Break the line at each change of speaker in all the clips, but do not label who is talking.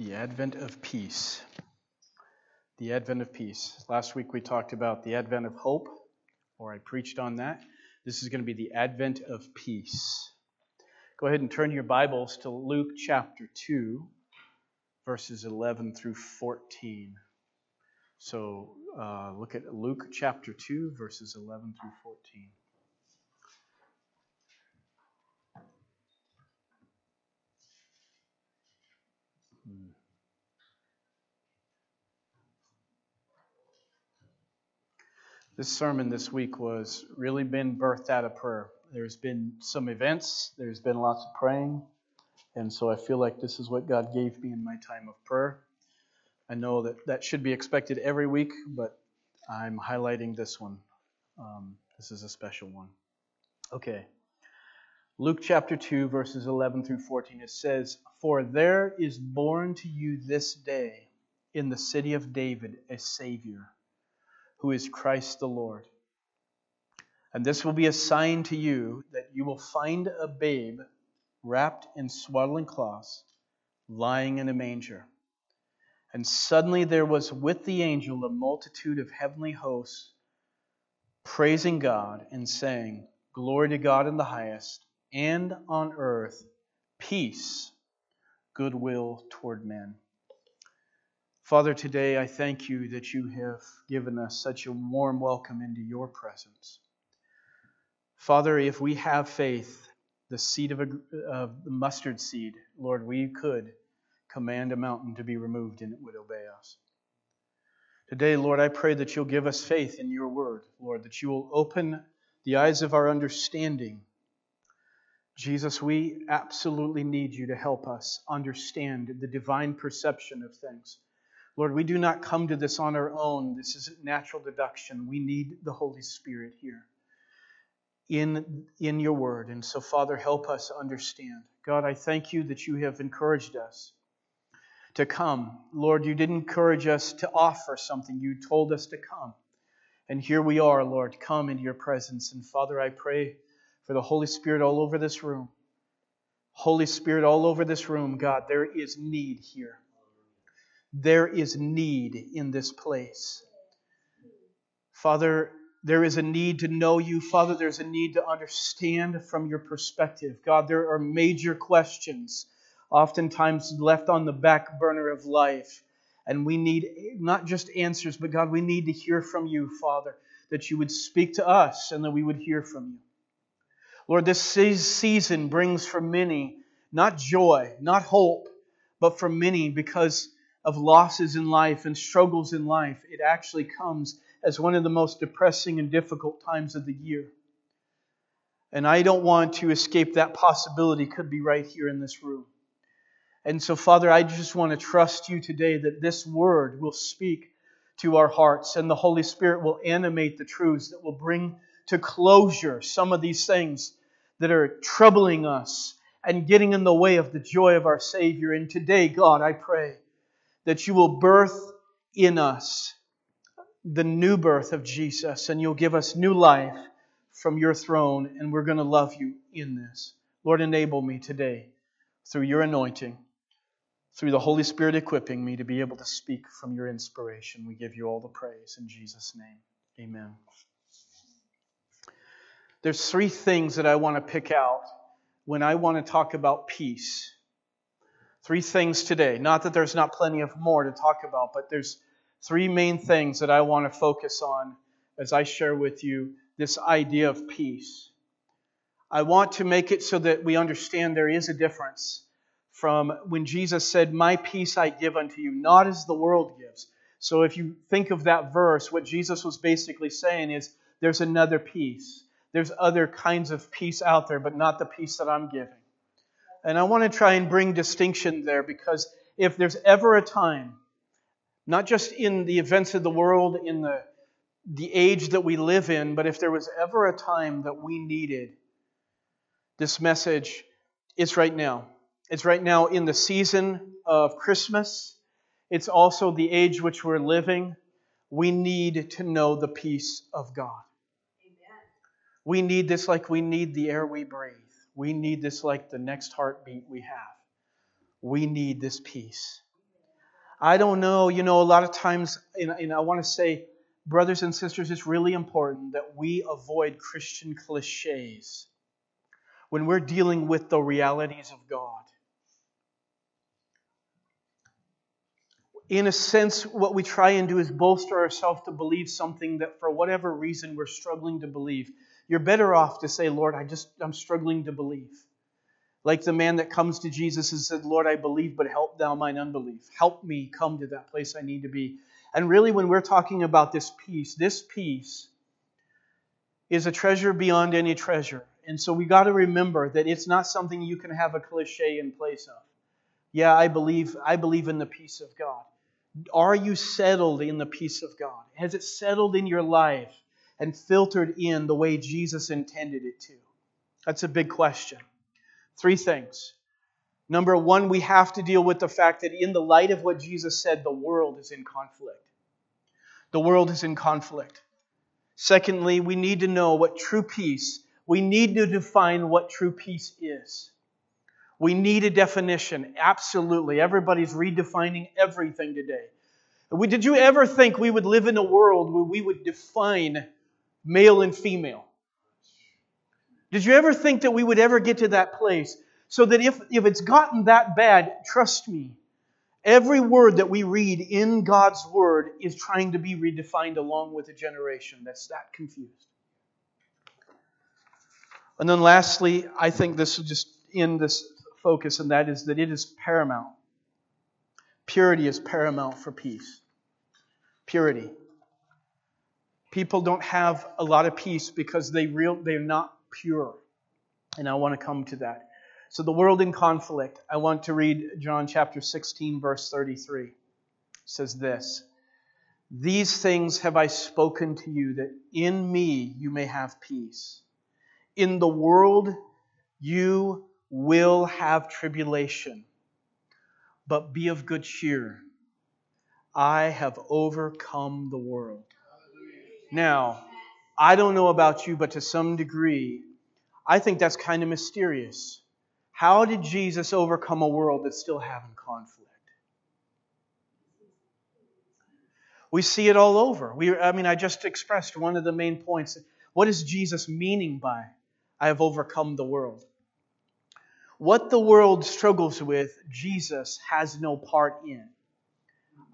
The advent of peace. The advent of peace. Last week we talked about the advent of hope, or I preached on that. This is going to be the advent of peace. Go ahead and turn your Bibles to Luke chapter 2, verses 11 through 14. So uh, look at Luke chapter 2, verses 11 through 14. This sermon this week was really been birthed out of prayer. There's been some events, there's been lots of praying, and so I feel like this is what God gave me in my time of prayer. I know that that should be expected every week, but I'm highlighting this one. Um, this is a special one. Okay. Luke chapter 2, verses 11 through 14, it says, For there is born to you this day in the city of David a Savior, who is Christ the Lord. And this will be a sign to you that you will find a babe wrapped in swaddling cloths, lying in a manger. And suddenly there was with the angel a multitude of heavenly hosts, praising God and saying, Glory to God in the highest and on earth peace, goodwill toward men. Father, today I thank you that you have given us such a warm welcome into your presence. Father, if we have faith, the seed of, a, of the mustard seed, Lord, we could command a mountain to be removed and it would obey us. Today, Lord, I pray that you'll give us faith in your word, Lord, that you will open the eyes of our understanding Jesus, we absolutely need you to help us understand the divine perception of things. Lord, we do not come to this on our own. This isn't natural deduction. We need the Holy Spirit here in, in your word. And so, Father, help us understand. God, I thank you that you have encouraged us to come. Lord, you didn't encourage us to offer something, you told us to come. And here we are, Lord, come into your presence. And Father, I pray for the Holy Spirit all over this room. Holy Spirit all over this room, God, there is need here. There is need in this place. Father, there is a need to know you. Father, there's a need to understand from your perspective. God, there are major questions, oftentimes left on the back burner of life. And we need not just answers, but God, we need to hear from you, Father, that you would speak to us and that we would hear from you. Lord, this season brings for many not joy, not hope, but for many because of losses in life and struggles in life. It actually comes as one of the most depressing and difficult times of the year. And I don't want to escape that possibility, could be right here in this room. And so, Father, I just want to trust you today that this word will speak to our hearts and the Holy Spirit will animate the truths that will bring to closure some of these things that are troubling us and getting in the way of the joy of our Savior. And today, God, I pray that you will birth in us the new birth of Jesus and you'll give us new life from your throne, and we're going to love you in this. Lord, enable me today through your anointing, through the Holy Spirit equipping me to be able to speak from your inspiration. We give you all the praise in Jesus' name. Amen. There's three things that I want to pick out when I want to talk about peace. Three things today. Not that there's not plenty of more to talk about, but there's three main things that I want to focus on as I share with you this idea of peace. I want to make it so that we understand there is a difference from when Jesus said, My peace I give unto you, not as the world gives. So if you think of that verse, what Jesus was basically saying is, There's another peace. There's other kinds of peace out there, but not the peace that I'm giving. And I want to try and bring distinction there because if there's ever a time, not just in the events of the world, in the, the age that we live in, but if there was ever a time that we needed this message, it's right now. It's right now in the season of Christmas. It's also the age which we're living. We need to know the peace of God. We need this like we need the air we breathe. We need this like the next heartbeat we have. We need this peace. I don't know. You know, a lot of times, and, I want to say, brothers and sisters, it's really important that we avoid Christian cliches when we're dealing with the realities of God. In a sense, what we try and do is bolster ourselves to believe something that for whatever reason we're struggling to believe. You're better off to say, Lord, I just I'm struggling to believe. Like the man that comes to Jesus and said, Lord, I believe, but help thou mine unbelief. Help me come to that place I need to be. And really, when we're talking about this peace, this peace is a treasure beyond any treasure. And so we got to remember that it's not something you can have a cliche in place of. Yeah, I believe I believe in the peace of God. Are you settled in the peace of God? Has it settled in your life and filtered in the way Jesus intended it to? That's a big question. Three things. Number one, we have to deal with the fact that in the light of what Jesus said, the world is in conflict. The world is in conflict. Secondly, we need to know what true peace, we need to define what true peace is. We need a definition. Absolutely. Everybody's redefining everything today. Did you ever think we would live in a world where we would define male and female? Did you ever think that we would ever get to that place? So that if, if it's gotten that bad, trust me, every word that we read in God's Word is trying to be redefined along with a generation that's that confused. And then lastly, I think this will just end this focus, and that is that it is paramount. Purity is paramount for peace. Purity. People don't have a lot of peace because they real they're not pure. And I want to come to that. So the world in conflict. I want to read John chapter 16 verse 33. It says this. These things have I spoken to you that in me you may have peace. In the world you will have tribulation, but be of good cheer. I have overcome the world. Now, I don't know about you, but to some degree, I think that's kind of mysterious. How did Jesus overcome a world that's still having conflict? We see it all over. We, I mean, I just expressed one of the main points. What is Jesus meaning by, I have overcome the world? What the world struggles with, Jesus has no part in,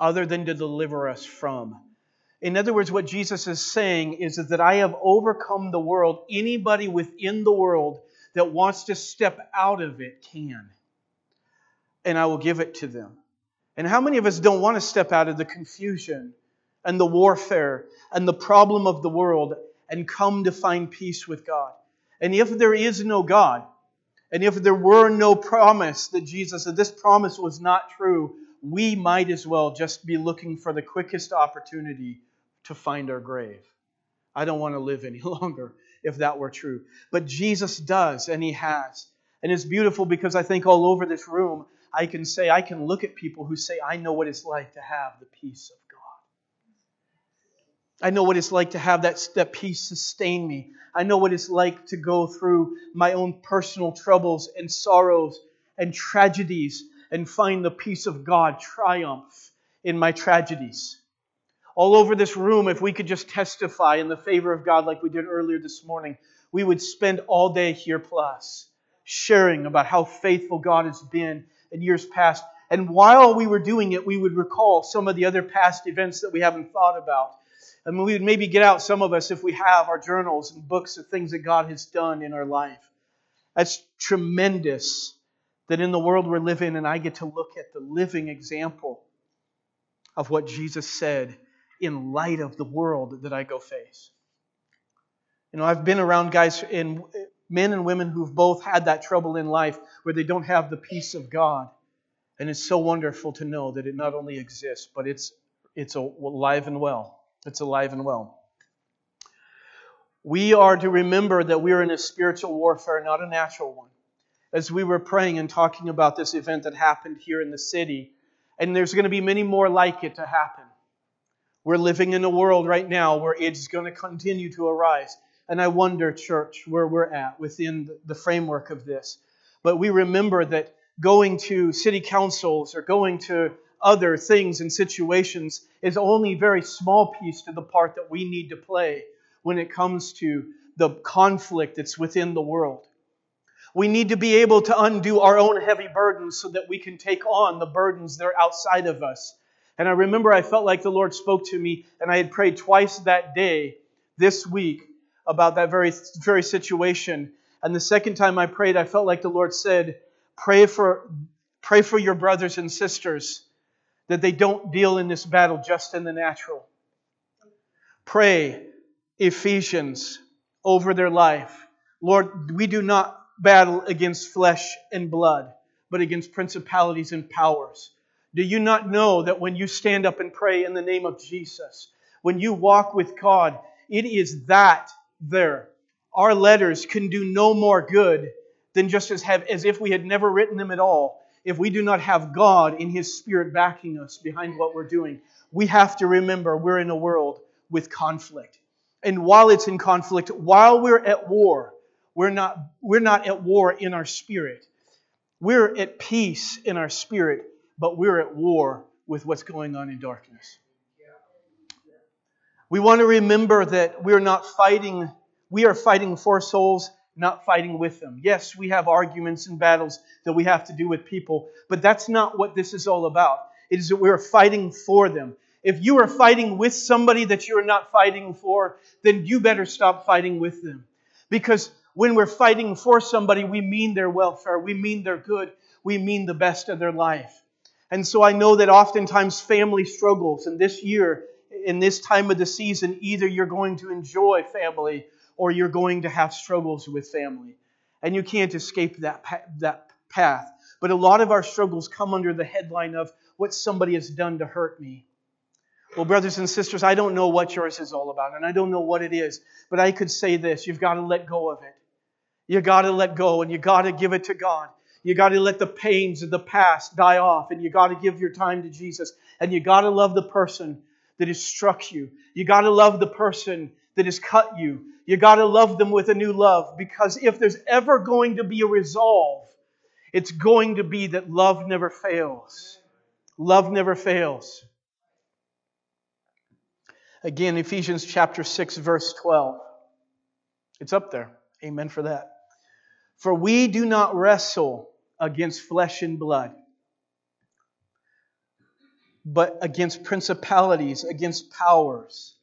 other than to deliver us from. In other words, what Jesus is saying is that I have overcome the world. Anybody within the world that wants to step out of it can. And I will give it to them. And how many of us don't want to step out of the confusion and the warfare and the problem of the world and come to find peace with God? And if there is no God, and if there were no promise that Jesus said this promise was not true, we might as well just be looking for the quickest opportunity to find our grave. I don't want to live any longer if that were true. But Jesus does, and He has. And it's beautiful because I think all over this room, I can say, I can look at people who say, I know what it's like to have the peace of God. I know what it's like to have that, that peace sustain me. I know what it's like to go through my own personal troubles and sorrows and tragedies and find the peace of God triumph in my tragedies. All over this room, if we could just testify in the favor of God like we did earlier this morning, we would spend all day here plus sharing about how faithful God has been in years past. And while we were doing it, we would recall some of the other past events that we haven't thought about and we would maybe get out some of us if we have our journals and books of things that God has done in our life. That's tremendous that in the world we're living, and I get to look at the living example of what Jesus said in light of the world that I go face. You know, I've been around guys and men and women who've both had that trouble in life where they don't have the peace of God. And it's so wonderful to know that it not only exists, but it's it's alive and well. It's alive and well. We are to remember that we're in a spiritual warfare, not a natural one. As we were praying and talking about this event that happened here in the city, and there's going to be many more like it to happen. We're living in a world right now where it's going to continue to arise. And I wonder, church, where we're at within the framework of this. But we remember that going to city councils or going to other things and situations is only a very small piece to the part that we need to play when it comes to the conflict that's within the world. We need to be able to undo our own heavy burdens so that we can take on the burdens that are outside of us. And I remember I felt like the Lord spoke to me, and I had prayed twice that day this week about that very, very situation. And the second time I prayed, I felt like the Lord said, Pray for, pray for your brothers and sisters that they don't deal in this battle just in the natural. Pray, Ephesians, over their life. Lord, we do not battle against flesh and blood, but against principalities and powers. Do you not know that when you stand up and pray in the name of Jesus, when you walk with God, it is that there. Our letters can do no more good than just as, have, as if we had never written them at all if we do not have God in His Spirit backing us behind what we're doing. We have to remember we're in a world with conflict. And while it's in conflict, while we're at war, we're not, we're not at war in our spirit. We're at peace in our spirit, but we're at war with what's going on in darkness. We want to remember that we're not fighting, we are fighting for souls, not fighting with them. Yes, we have arguments and battles that we have to do with people, but that's not what this is all about. It is that we're fighting for them. If you are fighting with somebody that you're not fighting for, then you better stop fighting with them. Because when we're fighting for somebody, we mean their welfare, we mean their good, we mean the best of their life. And so I know that oftentimes family struggles, and this year, in this time of the season, either you're going to enjoy family or you're going to have struggles with family. And you can't escape that, that path. But a lot of our struggles come under the headline of what somebody has done to hurt me. Well, brothers and sisters, I don't know what yours is all about, and I don't know what it is, but I could say this you've got to let go of it. You got to let go and you got to give it to God. You got to let the pains of the past die off and you got to give your time to Jesus. And you got to love the person that has struck you. You got to love the person that has cut you. You got to love them with a new love because if there's ever going to be a resolve, it's going to be that love never fails. Love never fails. Again, Ephesians chapter 6, verse 12. It's up there. Amen for that. For we do not wrestle against flesh and blood, but against principalities, against powers,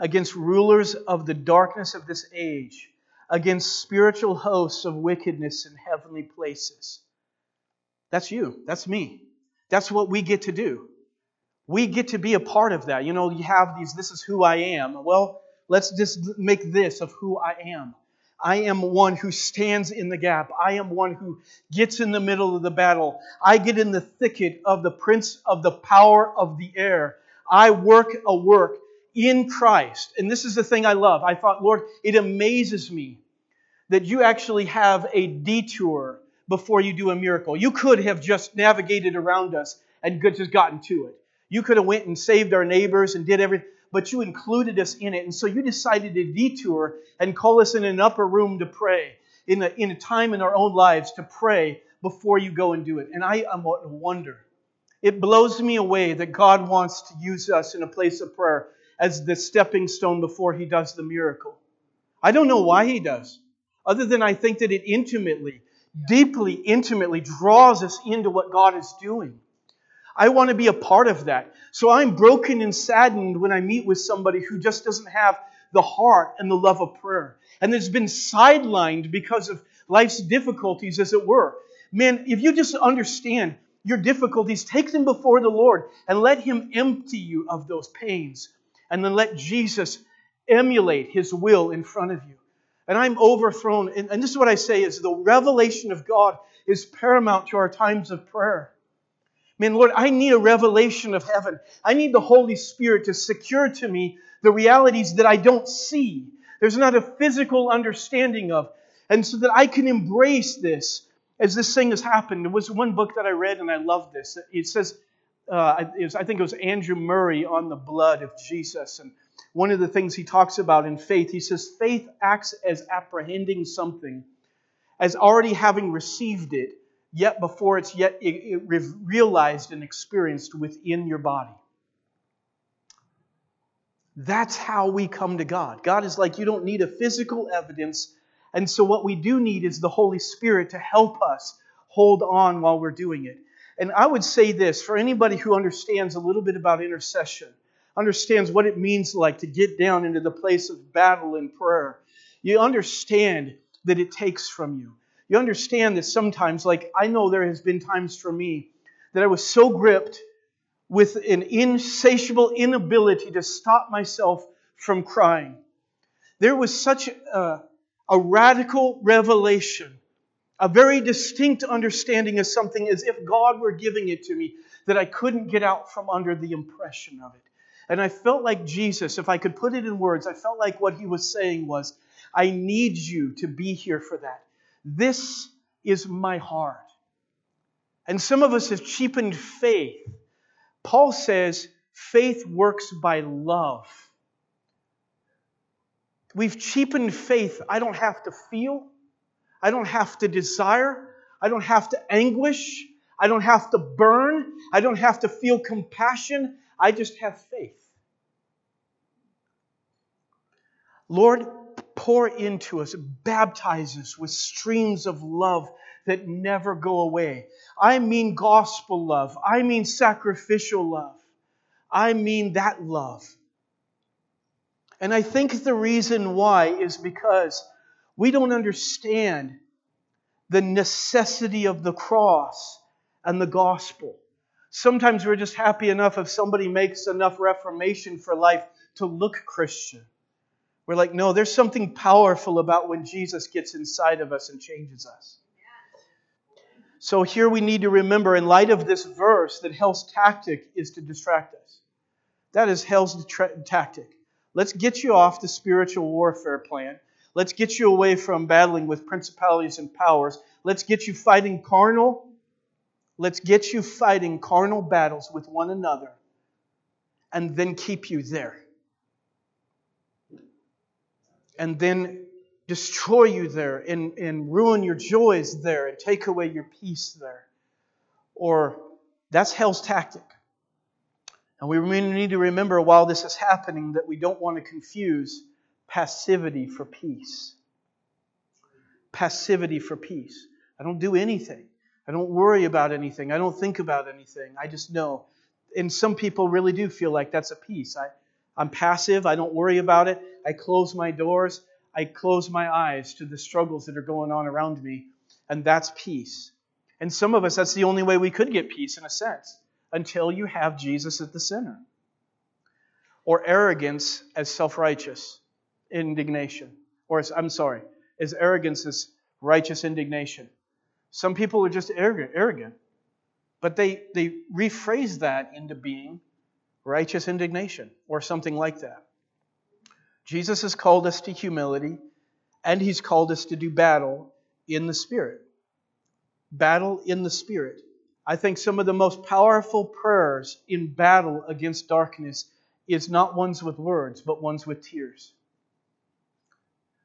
against rulers of the darkness of this age, against spiritual hosts of wickedness in heavenly places. That's you. That's me. That's what we get to do. We get to be a part of that. You know, you have these, this is who I am. Well, let's just make this of who I am. I am one who stands in the gap. I am one who gets in the middle of the battle. I get in the thicket of the prince of the power of the air. I work a work in Christ. And this is the thing I love. I thought, Lord, it amazes me that you actually have a detour before you do a miracle. You could have just navigated around us and just gotten to it. You could have went and saved our neighbors and did everything but you included us in it. And so you decided to detour and call us in an upper room to pray, in a, in a time in our own lives to pray before you go and do it. And I am a wonder. It blows me away that God wants to use us in a place of prayer as the stepping stone before He does the miracle. I don't know why He does, other than I think that it intimately, deeply, intimately draws us into what God is doing. I want to be a part of that. So I'm broken and saddened when I meet with somebody who just doesn't have the heart and the love of prayer and has been sidelined because of life's difficulties, as it were. Man, if you just understand your difficulties, take them before the Lord and let Him empty you of those pains. And then let Jesus emulate His will in front of you. And I'm overthrown. And this is what I say is the revelation of God is paramount to our times of prayer. Man, Lord, I need a revelation of heaven. I need the Holy Spirit to secure to me the realities that I don't see. There's not a physical understanding of. And so that I can embrace this as this thing has happened. There was one book that I read and I loved this. It says, uh, it was, I think it was Andrew Murray on the blood of Jesus. And one of the things he talks about in faith, he says, faith acts as apprehending something, as already having received it, yet before it's yet realized and experienced within your body. That's how we come to God. God is like, you don't need a physical evidence. And so, what we do need is the Holy Spirit to help us hold on while we're doing it. And I would say this for anybody who understands a little bit about intercession, understands what it means like to get down into the place of battle in prayer, you understand that it takes from you. You understand that sometimes, like I know there has been times for me that I was so gripped with an insatiable inability to stop myself from crying. There was such a, a radical revelation, a very distinct understanding of something as if God were giving it to me that I couldn't get out from under the impression of it. And I felt like Jesus, if I could put it in words, I felt like what he was saying was, I need you to be here for that. This is my heart. And some of us have cheapened faith. Paul says faith works by love. We've cheapened faith. I don't have to feel. I don't have to desire. I don't have to anguish. I don't have to burn. I don't have to feel compassion. I just have faith. Lord, pour into us, baptize us with streams of love that never go away. I mean gospel love. I mean sacrificial love. I mean that love. And I think the reason why is because we don't understand the necessity of the cross and the gospel. Sometimes we're just happy enough if somebody makes enough reformation for life to look Christian. We're like, no, there's something powerful about when Jesus gets inside of us and changes us. So here we need to remember, in light of this verse, that hell's tactic is to distract us. That is hell's tra- tactic. Let's get you off the spiritual warfare plan. Let's get you away from battling with principalities and powers. Let's get you fighting carnal. Let's get you fighting carnal battles with one another and then keep you there and then destroy you there and, and ruin your joys there and take away your peace there. Or that's hell's tactic. And we need to remember while this is happening that we don't want to confuse passivity for peace. Passivity for peace. I don't do anything. I don't worry about anything. I don't think about anything. I just know. And some people really do feel like that's a peace. I, I'm passive. I don't worry about it. I close my doors. I close my eyes to the struggles that are going on around me. And that's peace. And some of us, that's the only way we could get peace in a sense, until you have Jesus at the center. Or arrogance as self righteous indignation. Or, as, I'm sorry, as arrogance as righteous indignation. Some people are just arrogant, arrogant but they, they rephrase that into being righteous indignation, or something like that. Jesus has called us to humility, and he's called us to do battle in the Spirit. Battle in the Spirit. I think some of the most powerful prayers in battle against darkness is not ones with words, but ones with tears.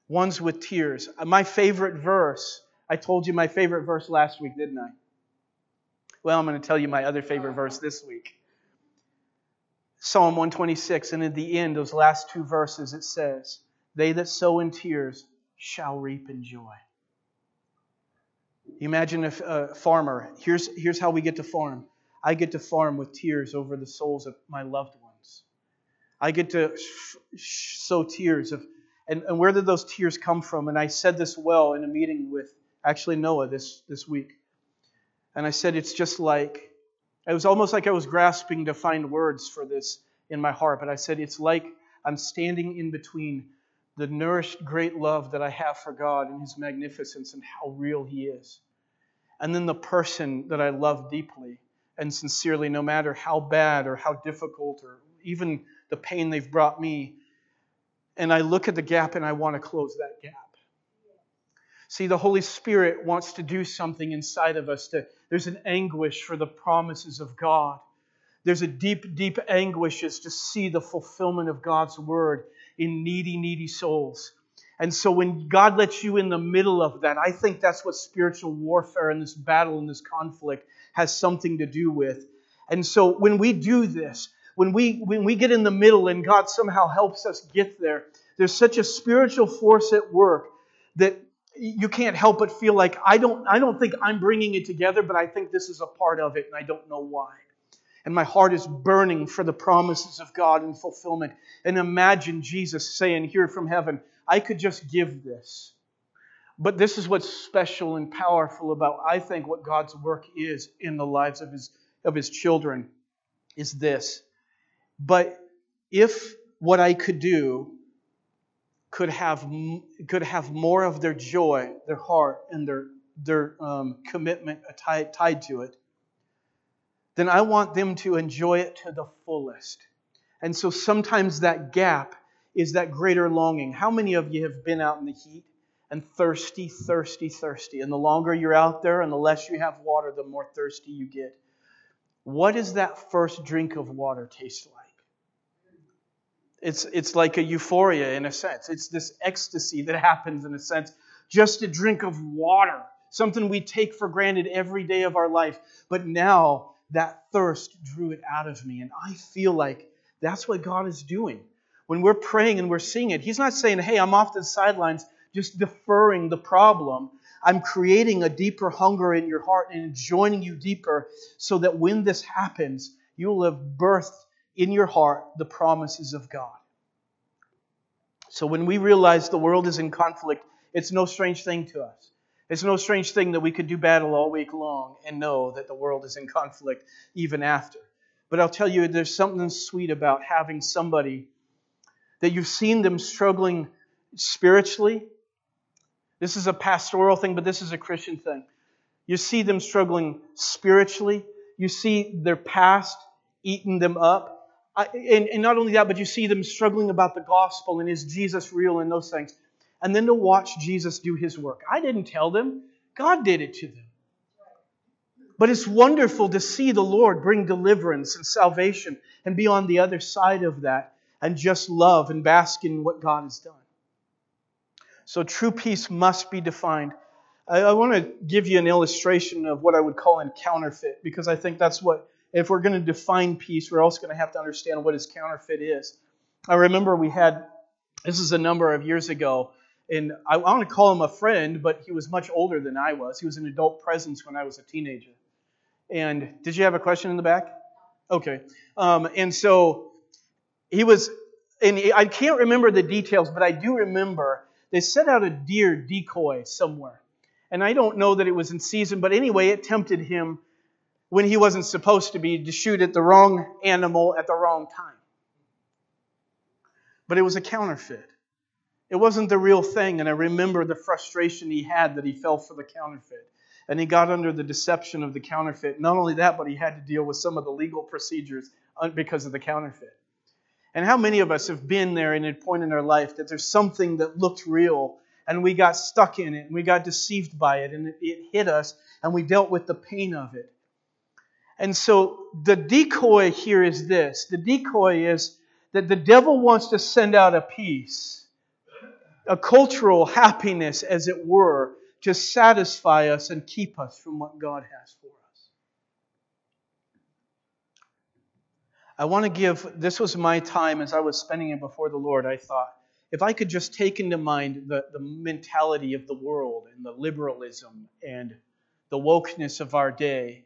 Ones with tears. My favorite verse, I told you my favorite verse last week, didn't I? Well, I'm going to tell you my other favorite verse this week. Psalm 126, and in the end, those last two verses, it says, They that sow in tears shall reap in joy. Imagine if a farmer, here's, here's how we get to farm. I get to farm with tears over the souls of my loved ones. I get to sow tears of, and, and where did those tears come from? And I said this well in a meeting with actually Noah this, this week. And I said, it's just like it was almost like I was grasping to find words for this in my heart, but I said, It's like I'm standing in between the nourished great love that I have for God and His magnificence and how real He is, and then the person that I love deeply and sincerely, no matter how bad or how difficult or even the pain they've brought me. And I look at the gap and I want to close that gap. See, the Holy Spirit wants to do something inside of us. To, there's an anguish for the promises of God. There's a deep, deep anguish as to see the fulfillment of God's word in needy, needy souls. And so when God lets you in the middle of that, I think that's what spiritual warfare and this battle and this conflict has something to do with. And so when we do this, when we when we get in the middle and God somehow helps us get there, there's such a spiritual force at work that you can't help but feel like I don't I don't think I'm bringing it together, but I think this is a part of it and I don't know why. And my heart is burning for the promises of God and fulfillment. And imagine Jesus saying here from heaven, I could just give this. But this is what's special and powerful about, I think, what God's work is in the lives of His, of his children is this. But if what I could do could have, could have more of their joy, their heart, and their, their um, commitment tied, tied to it, then I want them to enjoy it to the fullest. And so sometimes that gap is that greater longing. How many of you have been out in the heat and thirsty, thirsty, thirsty? And the longer you're out there and the less you have water, the more thirsty you get. What does that first drink of water taste like? It's, it's like a euphoria in a sense. It's this ecstasy that happens in a sense. Just a drink of water, something we take for granted every day of our life. But now that thirst drew it out of me. And I feel like that's what God is doing when we're praying and we're seeing it, He's not saying, hey, I'm off to the sidelines just deferring the problem. I'm creating a deeper hunger in your heart and joining you deeper so that when this happens, you will have birthed in your heart the promises of God. So when we realize the world is in conflict, it's no strange thing to us. It's no strange thing that we could do battle all week long and know that the world is in conflict even after. But I'll tell you, there's something sweet about having somebody that you've seen them struggling spiritually. This is a pastoral thing, but this is a Christian thing. You see them struggling spiritually. You see their past eating them up. And, and not only that, but you see them struggling about the gospel and is Jesus real and those things. And then to watch Jesus do his work. I didn't tell them, God did it to them. But it's wonderful to see the Lord bring deliverance and salvation and be on the other side of that and just love and bask in what God has done. So true peace must be defined. I, I want to give you an illustration of what I would call in counterfeit because I think that's what, if we're going to define peace, we're also going to have to understand what his counterfeit is. I remember we had, this is a number of years ago, and I, want to call him a friend, but he was much older than I was. He was an adult presence when I was a teenager. And did you have a question in the back? Okay. Um, and so he was, and I can't remember the details, but I do remember they set out a deer decoy somewhere. And I don't know that it was in season, but anyway, it tempted him when he wasn't supposed to be to shoot at the wrong animal at the wrong time. But it was a counterfeit. It wasn't the real thing, and I remember the frustration he had that he fell for the counterfeit. And he got under the deception of the counterfeit. Not only that, but he had to deal with some of the legal procedures uh, because of the counterfeit. And how many of us have been there in a point in our life that there's something that looked real and we got stuck in it and we got deceived by it and it hit us and we dealt with the pain of it. And so the decoy here is this the decoy is that the devil wants to send out a peace, a cultural happiness, as it were, to satisfy us and keep us from what God has for us. I want to give, this was my time as I was spending it before the Lord. I thought, if I could just take into mind the, the mentality of the world and the liberalism and the wokeness of our day,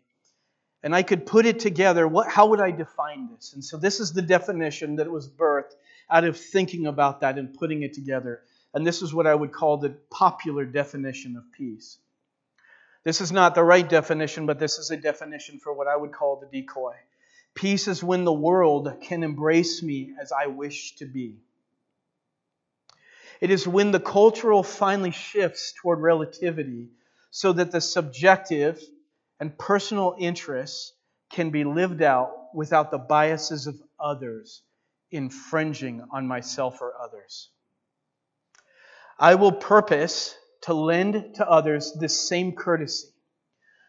and I could put it together, what, how would I define this? And so this is the definition that was birthed out of thinking about that and putting it together. And this is what I would call the popular definition of peace. This is not the right definition, but this is a definition for what I would call the decoy. Peace is when the world can embrace me as I wish to be. It is when the cultural finally shifts toward relativity so that the subjective and personal interests can be lived out without the biases of others infringing on myself or others. I will purpose to lend to others this same courtesy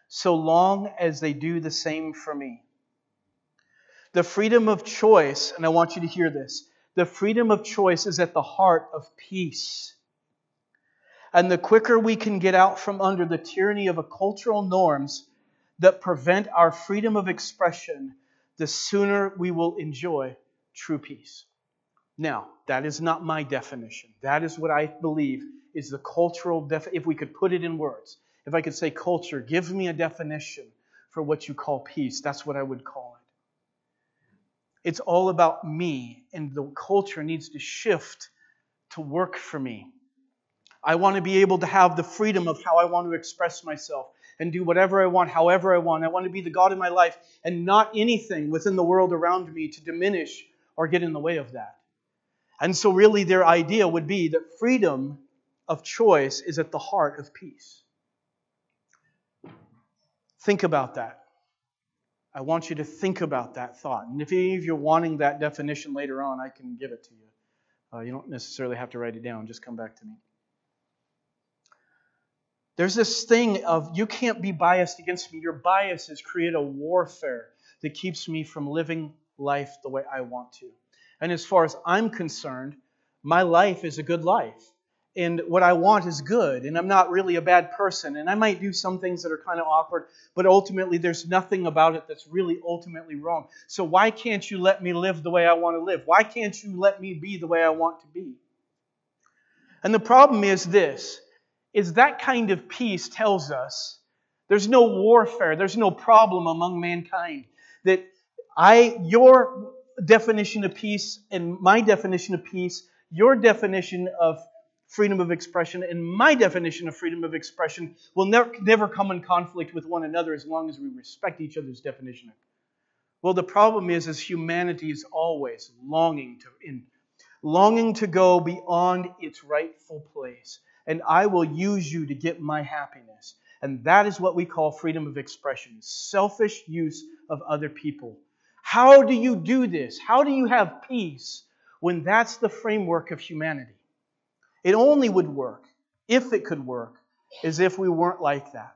so long as they do the same for me. The freedom of choice, and I want you to hear this the freedom of choice is at the heart of peace. And the quicker we can get out from under the tyranny of a cultural norms that prevent our freedom of expression, the sooner we will enjoy true peace. Now, that is not my definition. That is what I believe is the cultural def if we could put it in words. If I could say culture, give me a definition for what you call peace. That's what I would call it. It's all about me, and the culture needs to shift to work for me. I want to be able to have the freedom of how I want to express myself and do whatever I want, however I want. I want to be the God in my life and not anything within the world around me to diminish or get in the way of that. And so, really, their idea would be that freedom of choice is at the heart of peace. Think about that. I want you to think about that thought. And if any of you are wanting that definition later on, I can give it to you. Uh, you don't necessarily have to write it down, just come back to me. There's this thing of you can't be biased against me. Your biases create a warfare that keeps me from living life the way I want to. And as far as I'm concerned, my life is a good life. And what I want is good. And I'm not really a bad person. And I might do some things that are kind of awkward, but ultimately, there's nothing about it that's really ultimately wrong. So why can't you let me live the way I want to live? Why can't you let me be the way I want to be? And the problem is this is that kind of peace tells us there's no warfare, there's no problem among mankind. That I, your definition of peace and my definition of peace, your definition of freedom of expression and my definition of freedom of expression will never, never come in conflict with one another as long as we respect each other's definition. Well, the problem is, is humanity is always longing to, in, longing to go beyond its rightful place and I will use you to get my happiness. And that is what we call freedom of expression selfish use of other people. How do you do this? How do you have peace when that's the framework of humanity? It only would work, if it could work, as if we weren't like that.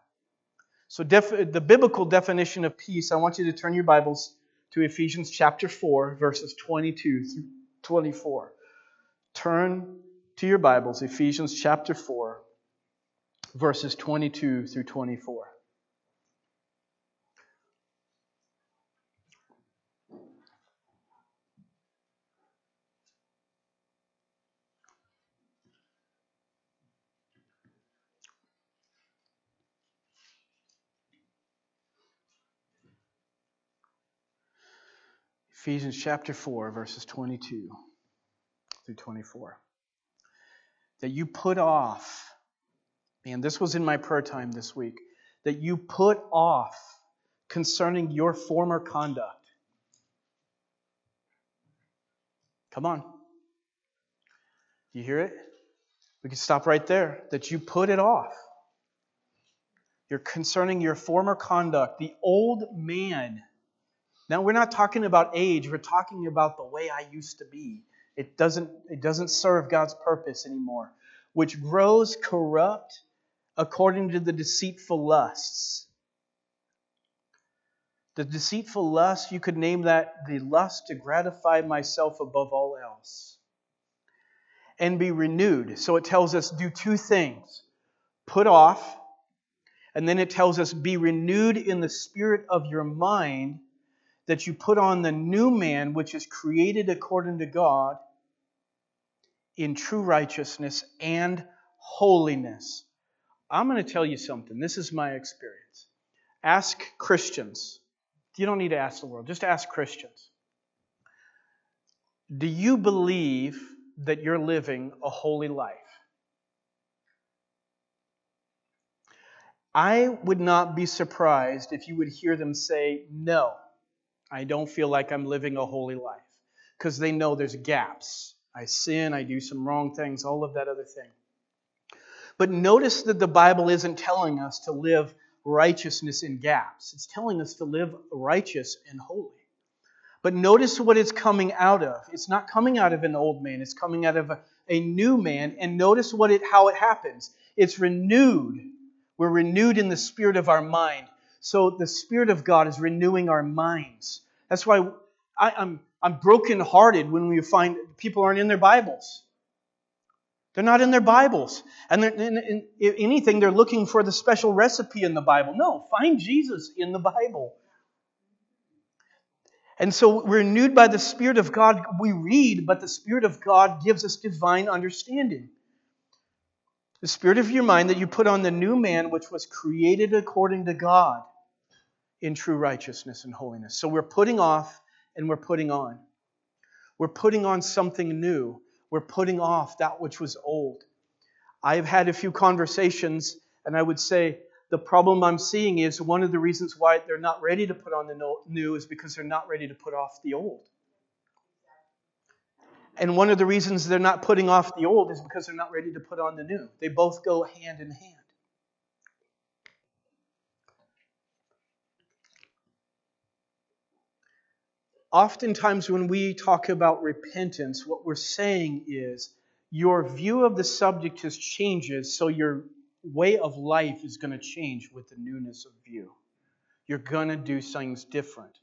So, def- the biblical definition of peace, I want you to turn your Bibles to Ephesians chapter 4, verses 22 through 24. Turn to your Bibles, Ephesians chapter 4, verses 22 through 24. Ephesians chapter 4, verses 22 through 24 that you put off, and this was in my prayer time this week, that you put off concerning your former conduct. Come on. Do you hear it? We can stop right there. That you put it off. You're concerning your former conduct, the old man. Now, we're not talking about age, we're talking about the way I used to be. It doesn't, it doesn't serve God's purpose anymore, which grows corrupt according to the deceitful lusts. The deceitful lust, you could name that the lust to gratify myself above all else. And be renewed. So it tells us do two things put off, and then it tells us be renewed in the spirit of your mind that you put on the new man, which is created according to God in true righteousness and holiness. I'm going to tell you something. This is my experience. Ask Christians. You don't need to ask the world, just ask Christians. Do you believe that you're living a holy life? I would not be surprised if you would hear them say, No, I don't feel like I'm living a holy life. Because they know there's gaps. I sin, I do some wrong things, all of that other thing. But notice that the Bible isn't telling us to live righteousness in gaps, it's telling us to live righteous and holy. But notice what it's coming out of. It's not coming out of an old man, it's coming out of a, a new man. And notice what it, how it happens. It's renewed. We're renewed in the spirit of our mind. So the Spirit of God is renewing our minds. That's why I, I'm, I'm brokenhearted when we find people aren't in their Bibles. They're not in their Bibles. And if anything, they're looking for the special recipe in the Bible. No, find Jesus in the Bible. And so we're renewed by the Spirit of God. We read, but the Spirit of God gives us divine understanding. The Spirit of your mind that you put on the new man, which was created according to God in true righteousness and holiness. So we're putting off and we're putting on. We're putting on something new. We're putting off that which was old. I've had a few conversations, and I would say the problem I'm seeing is one of the reasons why they're not ready to put on the new is because they're not ready to put off the old. And one of the reasons they're not putting off the old is because they're not ready to put on the new. They both go hand in hand. Oftentimes, when we talk about repentance, what we're saying is your view of the subject has changes, so your way of life is going to change with the newness of view. You're going to do things different.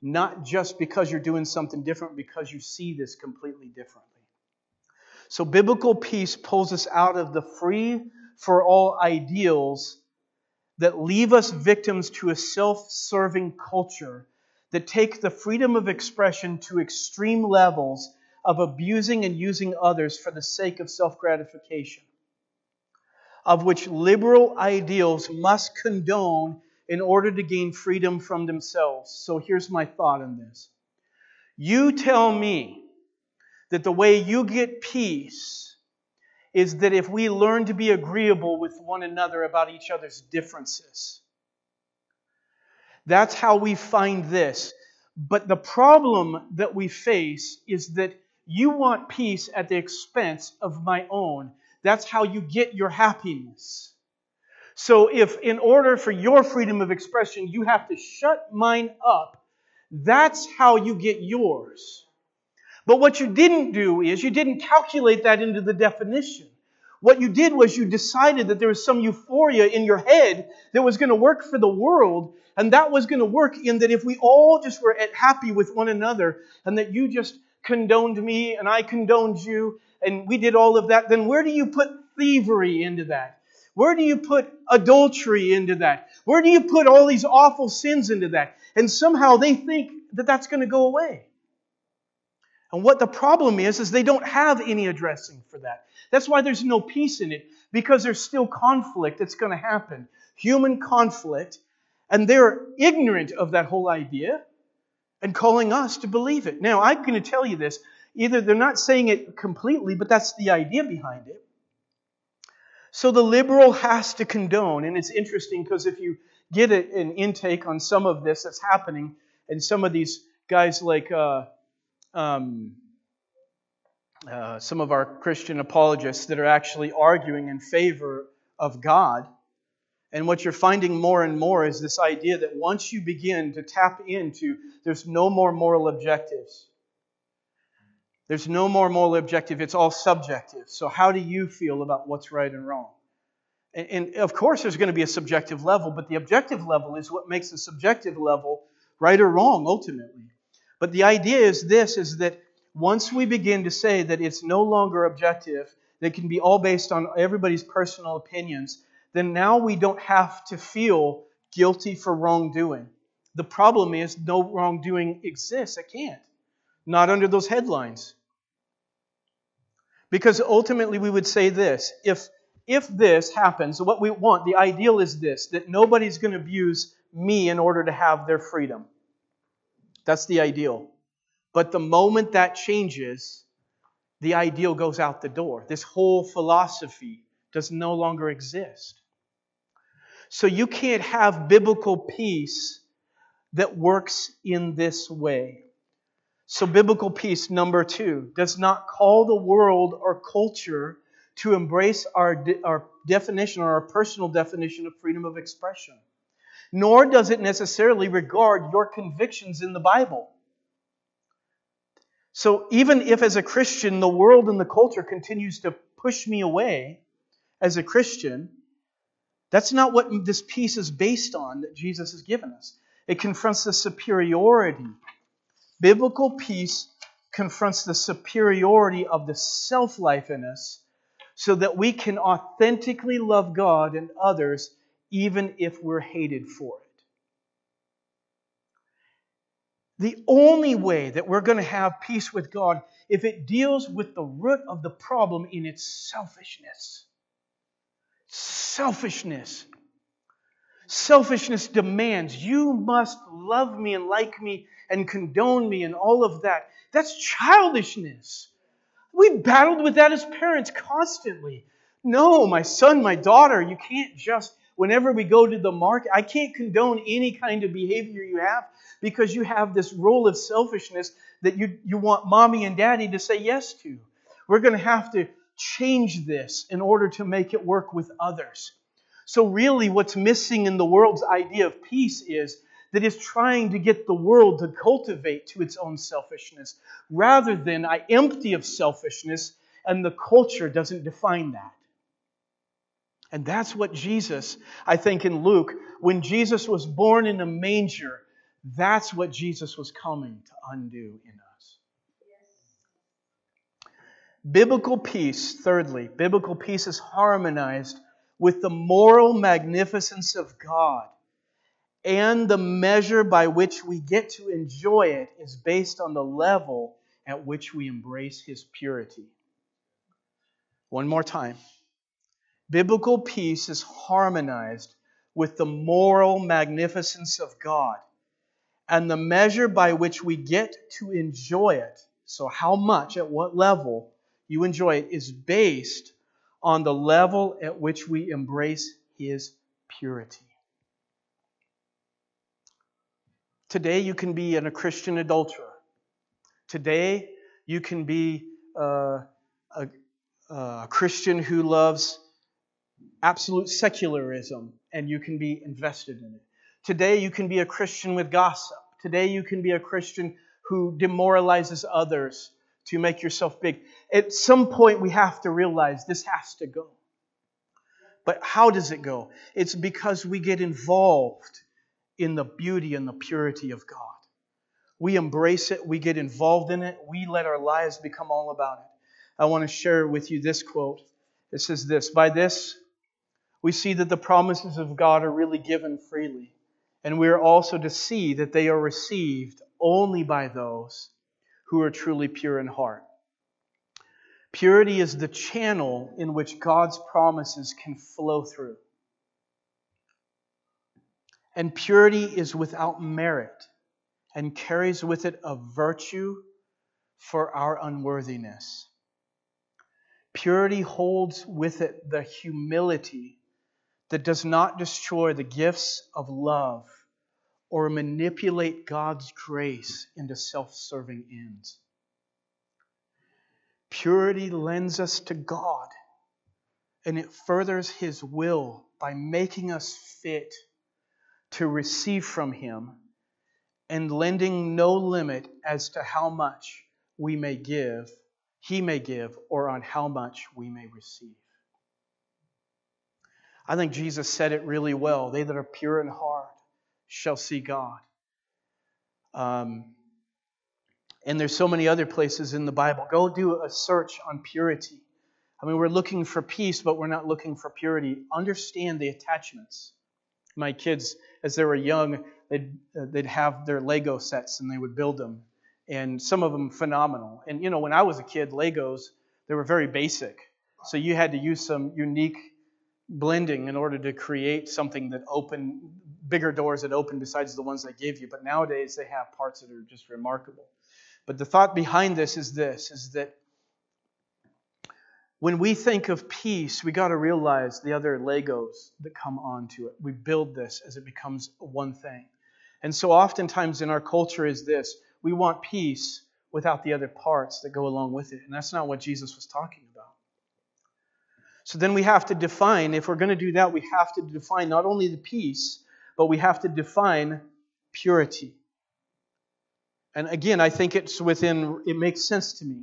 Not just because you're doing something different, because you see this completely differently. So, biblical peace pulls us out of the free for all ideals that leave us victims to a self serving culture that take the freedom of expression to extreme levels of abusing and using others for the sake of self gratification, of which liberal ideals must condone in order to gain freedom from themselves. So here's my thought on this. You tell me that the way you get peace is that if we learn to be agreeable with one another about each other's differences. That's how we find this. But the problem that we face is that you want peace at the expense of my own. That's how you get your happiness. So, if in order for your freedom of expression, you have to shut mine up, that's how you get yours. But what you didn't do is you didn't calculate that into the definition. What you did was you decided that there was some euphoria in your head that was going to work for the world, and that was going to work in that if we all just were happy with one another, and that you just condoned me and I condoned you, and we did all of that, then where do you put thievery into that? Where do you put adultery into that? Where do you put all these awful sins into that? And somehow they think that that's going to go away. And what the problem is, is they don't have any addressing for that. That's why there's no peace in it, because there's still conflict that's going to happen. Human conflict, and they're ignorant of that whole idea and calling us to believe it. Now, I'm going to tell you this. Either they're not saying it completely, but that's the idea behind it. So the liberal has to condone, and it's interesting because if you get an intake on some of this that's happening, and some of these guys like uh, um, uh, some of our Christian apologists that are actually arguing in favor of God. And what you're finding more and more is this idea that once you begin to tap into, there's no more moral objectives. There's no more moral objective, it's all subjective. So, how do you feel about what's right and wrong? And, and of course, there's going to be a subjective level, but the objective level is what makes the subjective level right or wrong ultimately. But the idea is this is that once we begin to say that it's no longer objective, that can be all based on everybody's personal opinions, then now we don't have to feel guilty for wrongdoing. The problem is no wrongdoing exists. It can't. Not under those headlines. Because ultimately we would say this if if this happens, what we want, the ideal is this that nobody's going to abuse me in order to have their freedom. That's the ideal. But the moment that changes, the ideal goes out the door. This whole philosophy does no longer exist. So you can't have biblical peace that works in this way. So, biblical peace, number two, does not call the world or culture to embrace our, de- our definition or our personal definition of freedom of expression nor does it necessarily regard your convictions in the Bible. So even if, as a Christian, the world and the culture continues to push me away as a Christian, that's not what this peace is based on that Jesus has given us. It confronts the superiority. Biblical peace confronts the superiority of the self life in us so that we can authentically love God and others even if we're hated for it. The only way that we're going to have peace with God if it deals with the root of the problem in its selfishness. Selfishness. Selfishness demands you must love me and like me and condone me and all of that. That's childishness. We battled with that as parents constantly. No, my son, my daughter, you can't just, whenever we go to the market, I can't condone any kind of behavior you have because you have this role of selfishness that you, you want mommy and daddy to say yes to. We're going to have to change this in order to make it work with others. So, really, what's missing in the world's idea of peace is that it's trying to get the world to cultivate to its own selfishness, rather than I empty of selfishness and the culture doesn't define that. And that's what Jesus, I think in Luke, when Jesus was born in a manger, that's what Jesus was coming to undo in us. Biblical peace, thirdly, biblical peace is harmonized with the moral magnificence of God. And the measure by which we get to enjoy it is based on the level at which we embrace His purity. One more time. Biblical peace is harmonized with the moral magnificence of God and the measure by which we get to enjoy it, so how much, at what level you enjoy it, is based on the level at which we embrace His purity. Today, you can be a Christian adulterer. Today, you can be uh, a, a Christian who loves absolute secularism, and you can be invested in it. Today, you can be a Christian with gossip. Today, you can be a Christian who demoralizes others to make yourself big. At some point, we have to realize this has to go. But how does it go? It's because we get involved in the beauty and the purity of God. We embrace it, we get involved in it, we let our lives become all about it. I want to share with you this quote. It says this By this, we see that the promises of God are really given freely. And we are also to see that they are received only by those who are truly pure in heart. Purity is the channel in which God's promises can flow through. And purity is without merit and carries with it a virtue for our unworthiness. Purity holds with it the humility that does not destroy the gifts of love or manipulate God's grace into self serving ends. Purity lends us to God, and it furthers His will by making us fit to receive from Him and lending no limit as to how much we may give, He may give, or on how much we may receive. I think Jesus said it really well. They that are pure in heart shall see God. Um, and there's so many other places in the Bible. Go do a search on purity. I mean, we're looking for peace, but we're not looking for purity. Understand the attachments. My kids, as they were young, they'd, uh, they'd have their Lego sets and they would build them. And some of them phenomenal. And, you know, when I was a kid, Legos, they were very basic. So you had to use some unique blending in order to create something that open bigger doors that open besides the ones they gave you. But nowadays they have parts that are just remarkable. But the thought behind this is this is that when we think of peace, we got to realize the other Legos that come onto it. We build this as it becomes one thing. And so oftentimes in our culture is this we want peace without the other parts that go along with it. And that's not what Jesus was talking about. So then we have to define, if we're going to do that, we have to define not only the peace, but we have to define purity. And again, I think it's within, it makes sense to me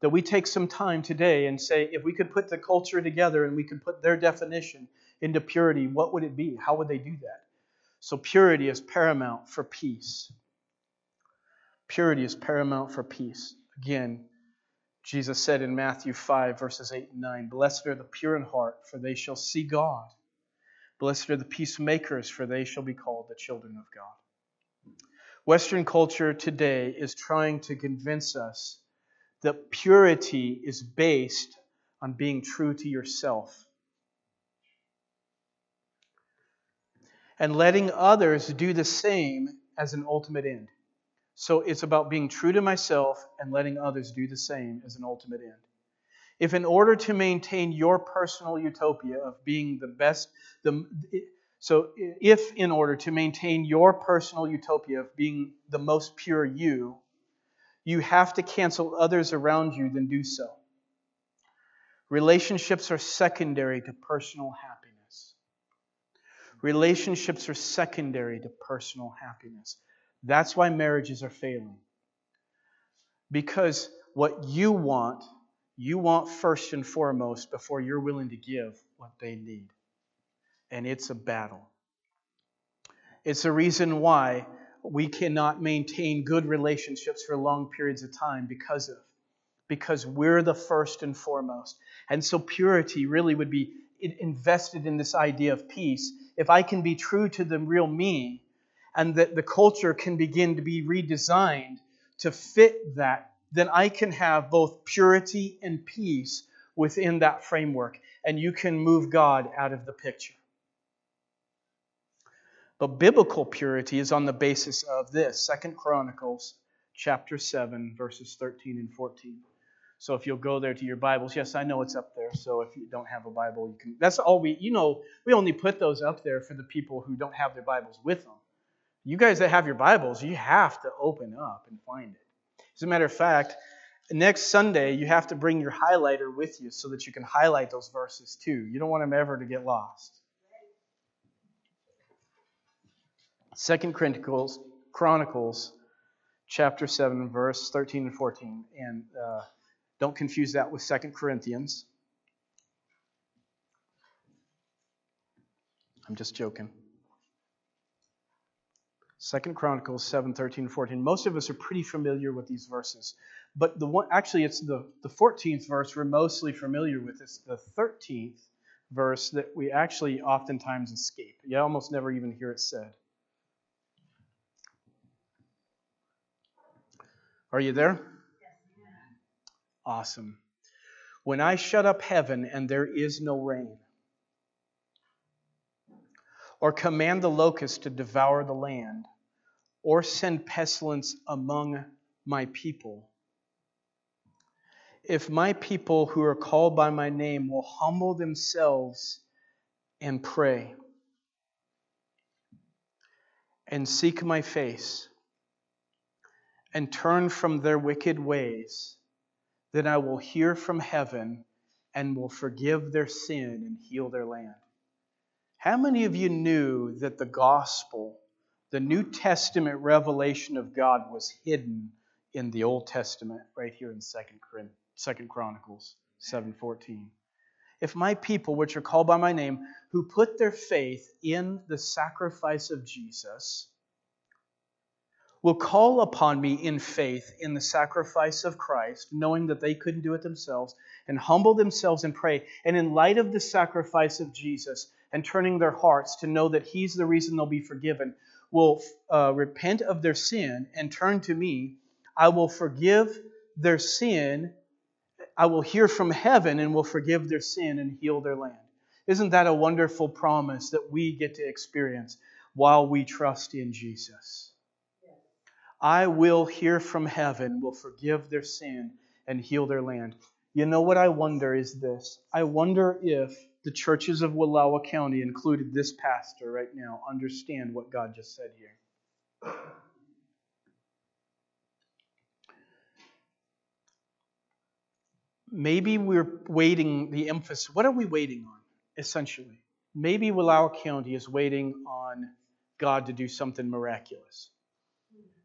that we take some time today and say, if we could put the culture together and we could put their definition into purity, what would it be? How would they do that? So, purity is paramount for peace. Purity is paramount for peace. Again, Jesus said in Matthew 5, verses 8 and 9 Blessed are the pure in heart, for they shall see God. Blessed are the peacemakers, for they shall be called the children of God. Western culture today is trying to convince us that purity is based on being true to yourself and letting others do the same as an ultimate end. So it's about being true to myself and letting others do the same as an ultimate end. If, in order to maintain your personal utopia of being the best, the, so if, in order to maintain your personal utopia of being the most pure you, you have to cancel others around you, then do so. Relationships are secondary to personal happiness. Relationships are secondary to personal happiness. That's why marriages are failing. Because what you want, you want first and foremost before you're willing to give what they need. And it's a battle. It's a reason why we cannot maintain good relationships for long periods of time because of because we're the first and foremost. And so purity really would be invested in this idea of peace. If I can be true to the real me, and that the culture can begin to be redesigned to fit that, then I can have both purity and peace within that framework, and you can move God out of the picture. But biblical purity is on the basis of this Second Chronicles chapter 7, verses 13 and 14. So if you'll go there to your Bibles, yes, I know it's up there. So if you don't have a Bible, you can. That's all we, you know, we only put those up there for the people who don't have their Bibles with them. You guys that have your Bibles, you have to open up and find it. As a matter of fact, next Sunday, you have to bring your highlighter with you so that you can highlight those verses too. You don't want them ever to get lost. Second Chronicles, Chronicles, chapter 7, verse 13 and 14. And uh, don't confuse that with Second Corinthians. I'm just joking. Second Chronicles 7, 13, 14. Most of us are pretty familiar with these verses. But the one actually it's the, the 14th verse we're mostly familiar with. It's the 13th verse that we actually oftentimes escape. You almost never even hear it said. Are you there? Awesome. When I shut up heaven and there is no rain, or command the locust to devour the land, or send pestilence among my people. If my people who are called by my name will humble themselves and pray and seek my face and turn from their wicked ways, then I will hear from heaven and will forgive their sin and heal their land. How many of you knew that the gospel, the New Testament revelation of God, was hidden in the Old Testament, right here in Second Second Chronicles 7:14? If my people, which are called by my name, who put their faith in the sacrifice of Jesus, will call upon me in faith in the sacrifice of Christ, knowing that they couldn't do it themselves, and humble themselves and pray, and in light of the sacrifice of Jesus, and turning their hearts to know that He's the reason they'll be forgiven, will uh, repent of their sin and turn to me, I will forgive their sin. I will hear from heaven and will forgive their sin and heal their land. Isn't that a wonderful promise that we get to experience while we trust in Jesus? I will hear from heaven, will forgive their sin and heal their land. You know what I wonder is this I wonder if the churches of Wallowa County, included this pastor right now, understand what God just said here. Maybe we're waiting the emphasis. What are we waiting on, essentially? Maybe Wallowa County is waiting on God to do something miraculous.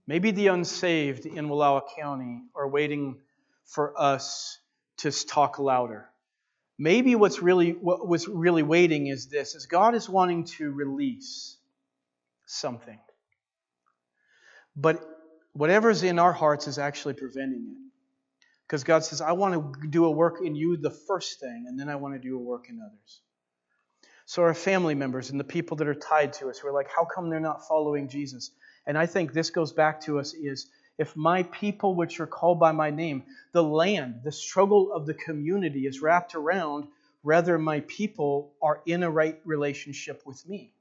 Maybe the unsaved in Wallowa County are waiting for us to talk louder. Maybe what's really what was really waiting is this is God is wanting to release something. But whatever's in our hearts is actually preventing it. Because God says, I want to do a work in you, the first thing, and then I want to do a work in others. So, our family members and the people that are tied to us, we're like, how come they're not following Jesus? And I think this goes back to us is if my people, which are called by my name, the land, the struggle of the community is wrapped around Rather, my people are in a right relationship with me.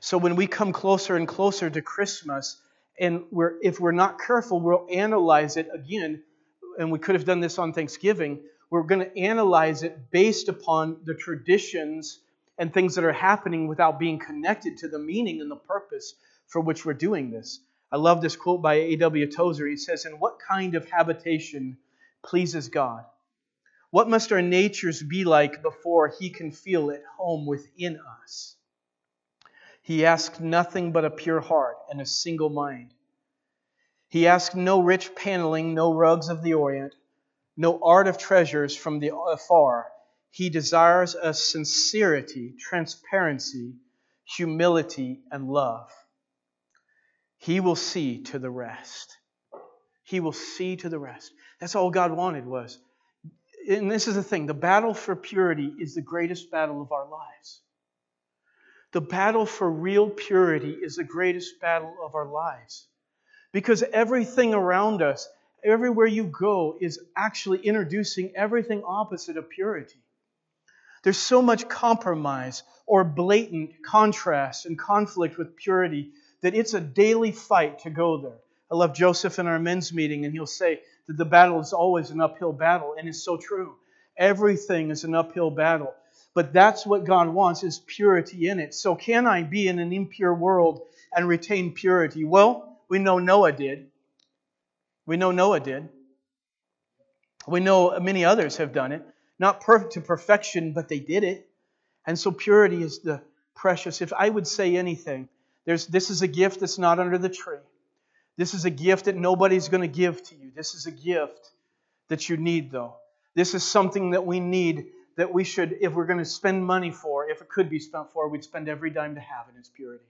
So when we come closer and closer to Christmas, and we're, if we're not careful, we'll analyze it again, and we could have done this on Thanksgiving. We're going to analyze it based upon the traditions and things that are happening without being connected to the meaning and the purpose for which we're doing this. I love this quote by A.W. Tozer. He says, "In what kind of habitation pleases God? What must our natures be like before He can feel at home within us? He asks nothing but a pure heart and a single mind. He asks no rich paneling, no rugs of the Orient, no art of treasures from the afar. He desires a sincerity, transparency, humility, and love. He will see to the rest. He will see to the rest. That's all God wanted was and this is the thing the battle for purity is the greatest battle of our lives. The battle for real purity is the greatest battle of our lives. Because everything around us, everywhere you go, is actually introducing everything opposite of purity. There's so much compromise or blatant contrast and conflict with purity that it's a daily fight to go there. I love Joseph in our men's meeting, and he'll say, that the battle is always an uphill battle, and it's so true. Everything is an uphill battle. But that's what God wants is purity in it. So can I be in an impure world and retain purity? Well, we know Noah did. We know Noah did. We know many others have done it. Not perfect to perfection, but they did it. And so purity is the precious. If I would say anything, there's, this is a gift that's not under the tree. This is a gift that nobody's going to give to you. This is a gift that you need, though. This is something that we need that we should, if we're going to spend money for, if it could be spent for, we'd spend every dime to have it. It's purity.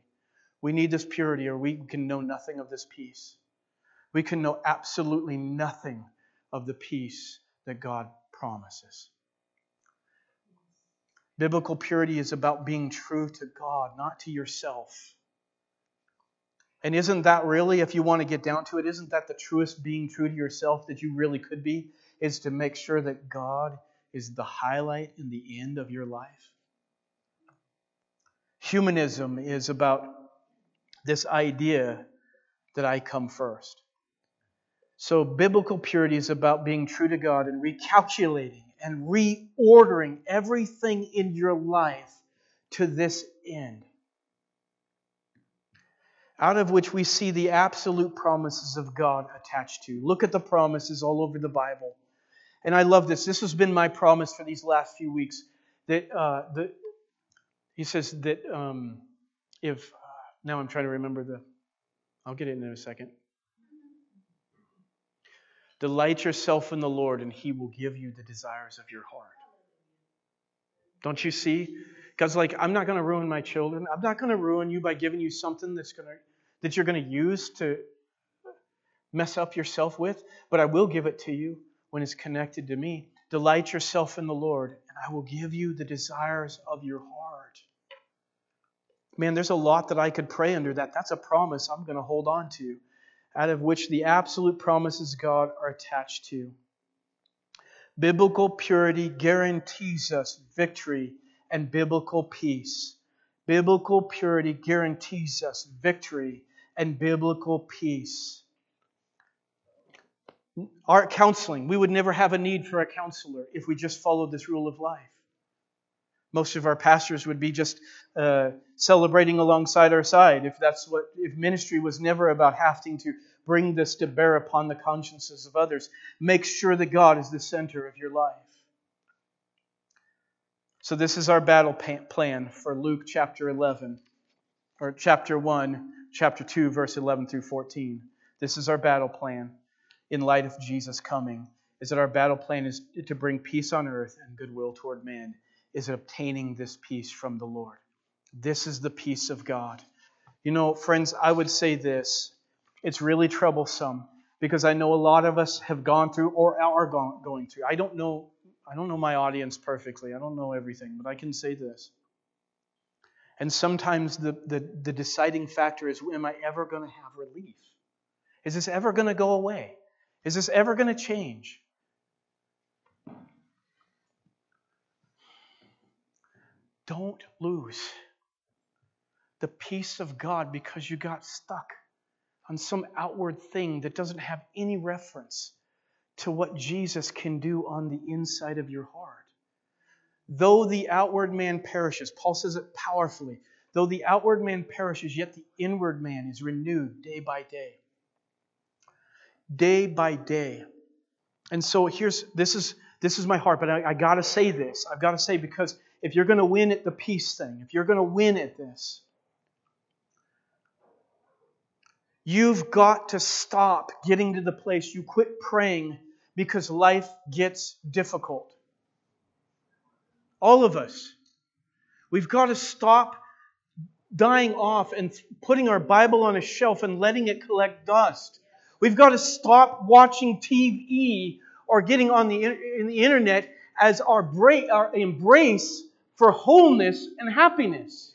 We need this purity, or we can know nothing of this peace. We can know absolutely nothing of the peace that God promises. Biblical purity is about being true to God, not to yourself. And isn't that really, if you want to get down to it, isn't that the truest being true to yourself that you really could be? Is to make sure that God is the highlight and the end of your life. Humanism is about this idea that I come first. So, biblical purity is about being true to God and recalculating and reordering everything in your life to this end out of which we see the absolute promises of God attached to. Look at the promises all over the Bible. And I love this. This has been my promise for these last few weeks. That uh, the, he says that um, if uh, now I'm trying to remember the, I'll get it in a second. Delight yourself in the Lord, and He will give you the desires of your heart. Don't you see? God's like, I'm not going to ruin my children. I'm not going to ruin you by giving you something that's going to that you're going to use to mess up yourself with, but I will give it to you when it's connected to me. Delight yourself in the Lord, and I will give you the desires of your heart. Man, there's a lot that I could pray under that. That's a promise I'm going to hold on to, out of which the absolute promises God are attached to. Biblical purity guarantees us victory and biblical peace. Biblical purity guarantees us victory and biblical peace. Our counseling, we would never have a need for a counselor if we just followed this rule of life. Most of our pastors would be just uh, celebrating alongside our side if that's what, if ministry was never about having to bring this to bear upon the consciences of others. Make sure that God is the center of your life. So, this is our battle plan for Luke chapter 11, or chapter 1, chapter 2, verse 11 through 14. This is our battle plan in light of Jesus coming. Is that our battle plan is to bring peace on earth and goodwill toward man? Is obtaining this peace from the Lord? This is the peace of God. You know, friends, I would say this it's really troublesome because I know a lot of us have gone through or are going through. I don't know I don't know my audience perfectly. I don't know everything, but I can say this. And sometimes the, the, the deciding factor is am I ever going to have relief? Is this ever going to go away? Is this ever going to change? Don't lose the peace of God because you got stuck on some outward thing that doesn't have any reference to what Jesus can do on the inside of your heart. Though the outward man perishes, Paul says it powerfully. Though the outward man perishes, yet the inward man is renewed day by day. Day by day. And so here's this is this is my heart, but I, I gotta say this. I've got to say because if you're gonna win at the peace thing, if you're gonna win at this, you've got to stop getting to the place you quit praying because life gets difficult. All of us. We've got to stop dying off and putting our Bible on a shelf and letting it collect dust. We've got to stop watching TV or getting on the, in the internet as our, bra- our embrace for wholeness and happiness.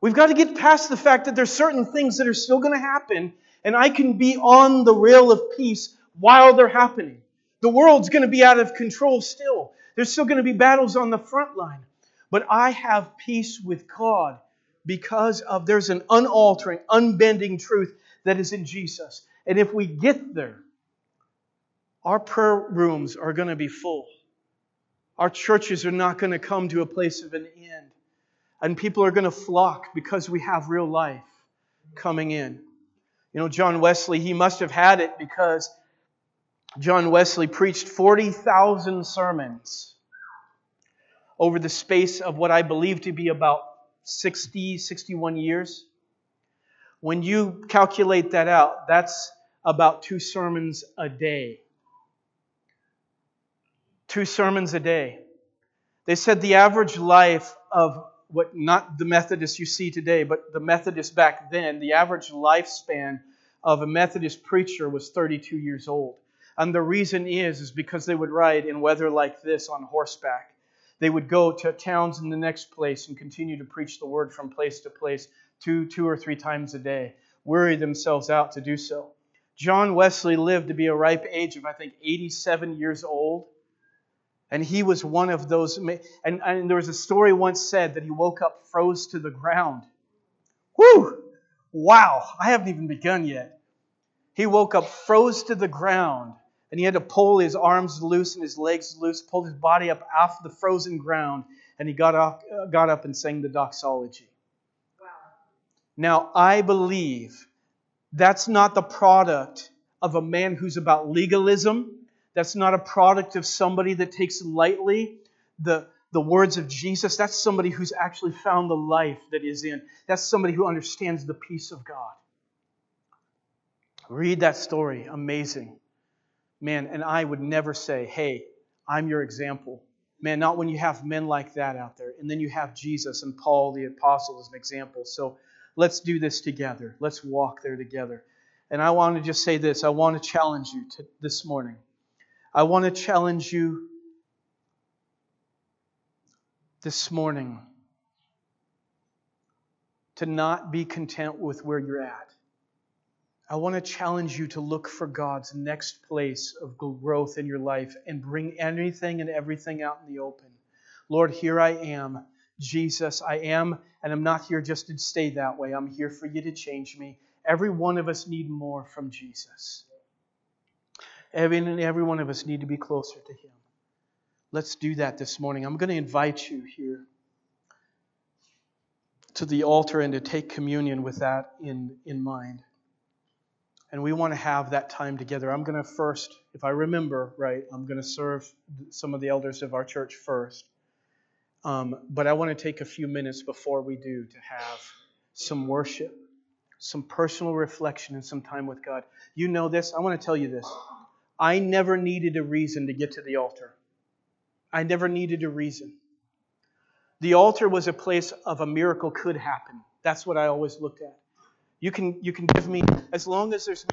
We've got to get past the fact that there's certain things that are still going to happen, and I can be on the rail of peace while they're happening. The world's going to be out of control still. There's still going to be battles on the front line. But I have peace with God because of there's an unaltering, unbending truth that is in Jesus. And if we get there, our prayer rooms are going to be full. Our churches are not going to come to a place of an end. And people are going to flock because we have real life coming in. You know, John Wesley, he must have had it because John Wesley preached 40,000 sermons over the space of what I believe to be about 60, 61 years. When you calculate that out, that's about two sermons a day. Two sermons a day. They said the average life of what not the Methodists you see today, but the Methodists back then, the average lifespan of a Methodist preacher was 32 years old. And the reason is, is because they would ride in weather like this on horseback. They would go to towns in the next place and continue to preach the word from place to place two, two or three times a day, weary themselves out to do so. John Wesley lived to be a ripe age of, I think, 87 years old. And he was one of those. And, and there was a story once said that he woke up, froze to the ground. Whew! Wow, I haven't even begun yet. He woke up, froze to the ground, and he had to pull his arms loose and his legs loose, pulled his body up off the frozen ground, and he got up, uh, got up and sang the doxology. Wow. Now, I believe that's not the product of a man who's about legalism. That's not a product of somebody that takes lightly the, the words of Jesus. That's somebody who's actually found the life that is in. That's somebody who understands the peace of God. Read that story. Amazing. Man, and I would never say, hey, I'm your example. Man, not when you have men like that out there. And then you have Jesus and Paul the apostle as an example. So let's do this together. Let's walk there together. And I want to just say this I want to challenge you to, this morning. I want to challenge you this morning to not be content with where you're at. I want to challenge you to look for God's next place of growth in your life and bring anything and everything out in the open. Lord, here I am. Jesus, I am, and I'm not here just to stay that way. I'm here for you to change me. Every one of us need more from Jesus. Every, and every one of us need to be closer to Him. Let's do that this morning. I'm going to invite you here to the altar and to take communion with that in, in mind. And we want to have that time together. I'm going to first, if I remember right, I'm going to serve some of the elders of our church first. Um, but I want to take a few minutes before we do to have some worship, some personal reflection, and some time with God. You know this. I want to tell you this. I never needed a reason to get to the altar. I never needed a reason. The altar was a place of a miracle could happen. That's what I always looked at. You can you can give me as long as there's